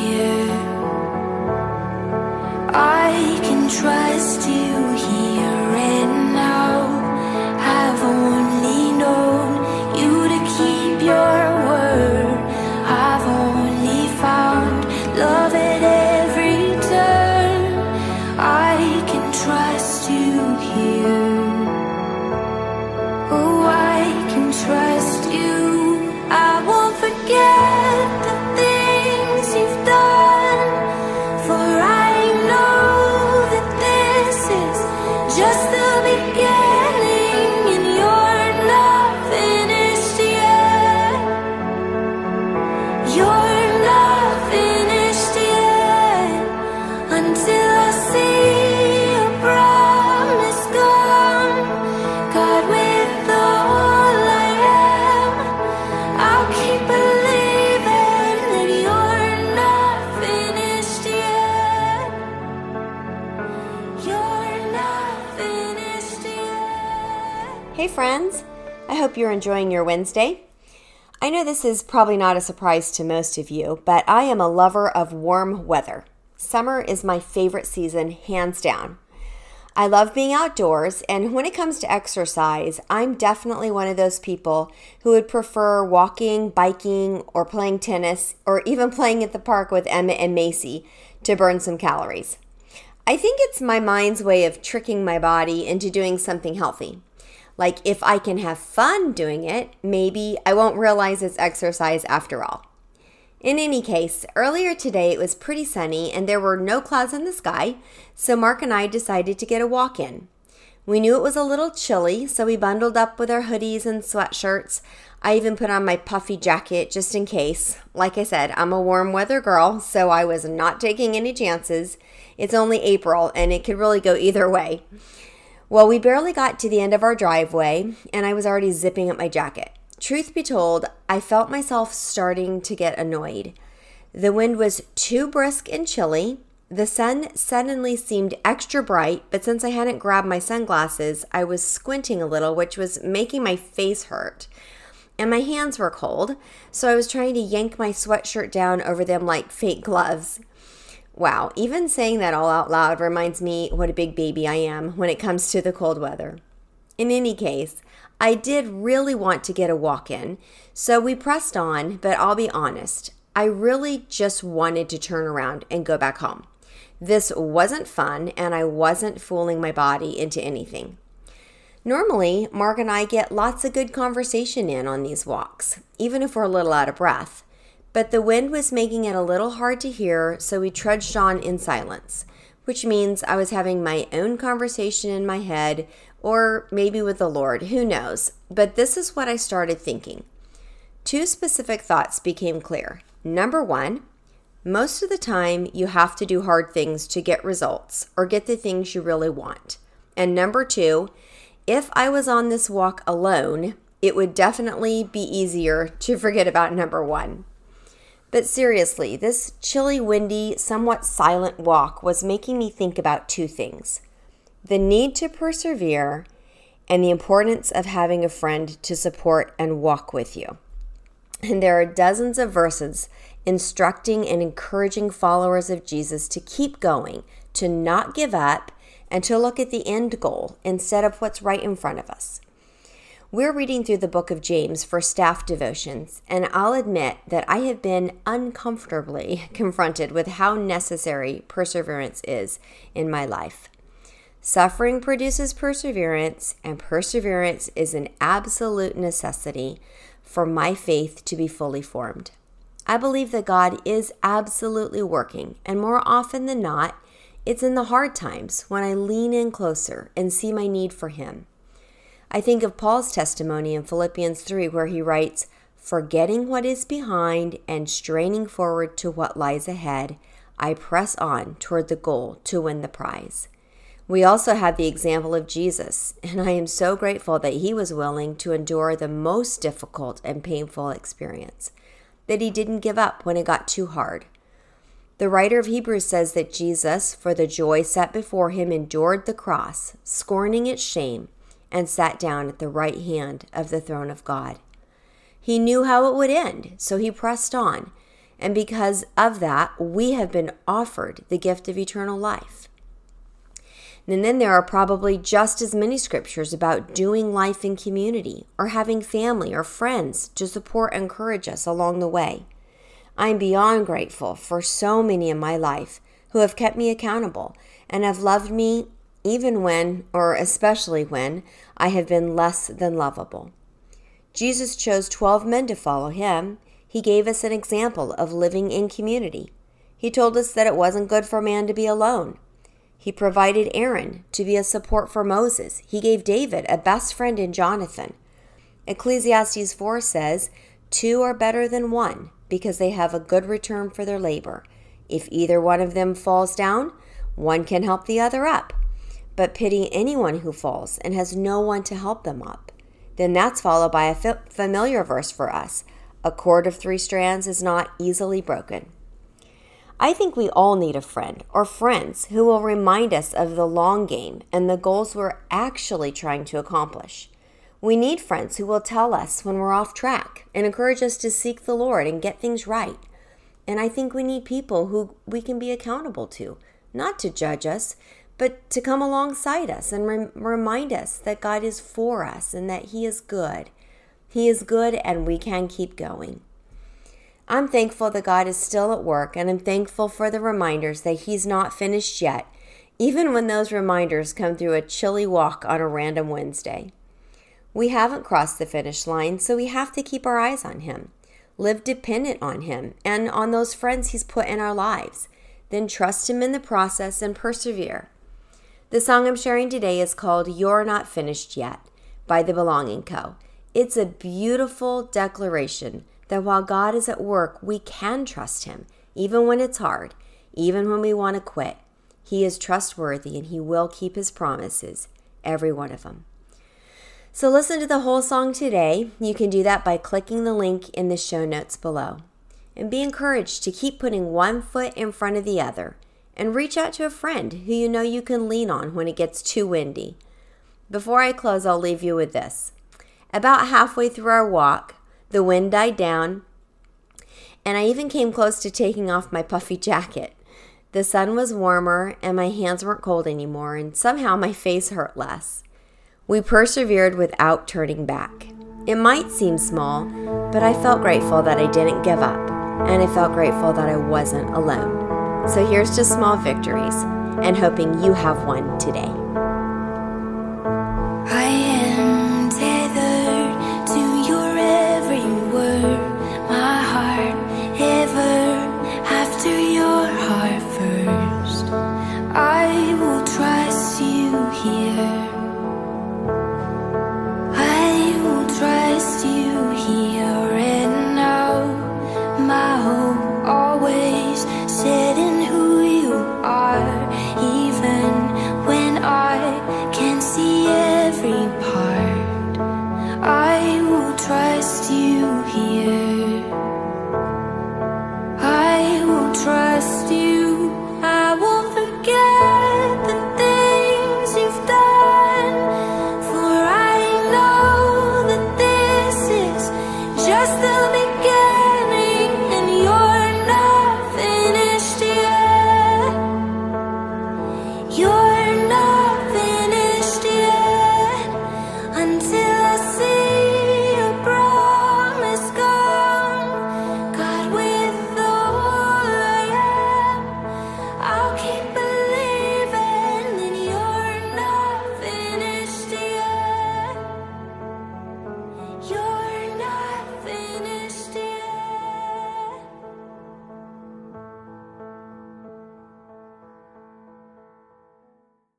here. Friends. I hope you're enjoying your Wednesday. I know this is probably not a surprise to most of you, but I am a lover of warm weather. Summer is my favorite season, hands down. I love being outdoors, and when it comes to exercise, I'm definitely one of those people who would prefer walking, biking, or playing tennis, or even playing at the park with Emmett and Macy to burn some calories. I think it's my mind's way of tricking my body into doing something healthy. Like if I can have fun doing it, maybe I won't realize it's exercise after all. In any case, earlier today it was pretty sunny and there were no clouds in the sky, so Mark and I decided to get a walk in. We knew it was a little chilly, so we bundled up with our hoodies and sweatshirts. I even put on my puffy jacket just in case. Like I said, I'm a warm weather girl, so I was not taking any chances. It's only April and it could really go either way. Well, we barely got to the end of our driveway and I was already zipping up my jacket. Truth be told, I felt myself starting to get annoyed. The wind was too brisk and chilly. The sun suddenly seemed extra bright, but since I hadn't grabbed my sunglasses, I was squinting a little, which was making my face hurt. And my hands were cold, so I was trying to yank my sweatshirt down over them like fake gloves. Wow, even saying that all out loud reminds me what a big baby I am when it comes to the cold weather. In any case, I did really want to get a walk in, so we pressed on, but I'll be honest, I really just wanted to turn around and go back home. This wasn't fun, and I wasn't fooling my body into anything. Normally, Mark and I get lots of good conversation in on these walks, even if we're a little out of breath. But the wind was making it a little hard to hear, so we trudged on in silence, which means I was having my own conversation in my head, or maybe with the Lord, who knows. But this is what I started thinking. Two specific thoughts became clear. Number one, most of the time you have to do hard things to get results or get the things you really want. And number two, if I was on this walk alone, it would definitely be easier to forget about number one. But seriously, this chilly, windy, somewhat silent walk was making me think about two things the need to persevere and the importance of having a friend to support and walk with you. And there are dozens of verses instructing and encouraging followers of Jesus to keep going, to not give up, and to look at the end goal instead of what's right in front of us. We're reading through the book of James for staff devotions, and I'll admit that I have been uncomfortably confronted with how necessary perseverance is in my life. Suffering produces perseverance, and perseverance is an absolute necessity for my faith to be fully formed. I believe that God is absolutely working, and more often than not, it's in the hard times when I lean in closer and see my need for Him. I think of Paul's testimony in Philippians 3, where he writes, Forgetting what is behind and straining forward to what lies ahead, I press on toward the goal to win the prize. We also have the example of Jesus, and I am so grateful that he was willing to endure the most difficult and painful experience, that he didn't give up when it got too hard. The writer of Hebrews says that Jesus, for the joy set before him, endured the cross, scorning its shame, and sat down at the right hand of the throne of God. He knew how it would end, so he pressed on. And because of that, we have been offered the gift of eternal life. And then there are probably just as many scriptures about doing life in community or having family or friends to support and encourage us along the way. I'm beyond grateful for so many in my life who have kept me accountable and have loved me even when, or especially when, I have been less than lovable. Jesus chose 12 men to follow him. He gave us an example of living in community. He told us that it wasn't good for man to be alone. He provided Aaron to be a support for Moses. He gave David a best friend in Jonathan. Ecclesiastes 4 says, Two are better than one because they have a good return for their labor. If either one of them falls down, one can help the other up. But pity anyone who falls and has no one to help them up. Then that's followed by a familiar verse for us A cord of three strands is not easily broken. I think we all need a friend or friends who will remind us of the long game and the goals we're actually trying to accomplish. We need friends who will tell us when we're off track and encourage us to seek the Lord and get things right. And I think we need people who we can be accountable to, not to judge us, but to come alongside us and re- remind us that God is for us and that He is good. He is good and we can keep going. I'm thankful that God is still at work, and I'm thankful for the reminders that He's not finished yet, even when those reminders come through a chilly walk on a random Wednesday. We haven't crossed the finish line, so we have to keep our eyes on Him, live dependent on Him, and on those friends He's put in our lives, then trust Him in the process and persevere. The song I'm sharing today is called You're Not Finished Yet by the Belonging Co. It's a beautiful declaration that while God is at work, we can trust Him, even when it's hard, even when we want to quit. He is trustworthy and He will keep His promises, every one of them. So, listen to the whole song today. You can do that by clicking the link in the show notes below. And be encouraged to keep putting one foot in front of the other and reach out to a friend who you know you can lean on when it gets too windy. Before I close, I'll leave you with this. About halfway through our walk, the wind died down, and I even came close to taking off my puffy jacket. The sun was warmer, and my hands weren't cold anymore, and somehow my face hurt less. We persevered without turning back. It might seem small, but I felt grateful that I didn't give up, and I felt grateful that I wasn't alone. So here's to small victories, and hoping you have one today. here.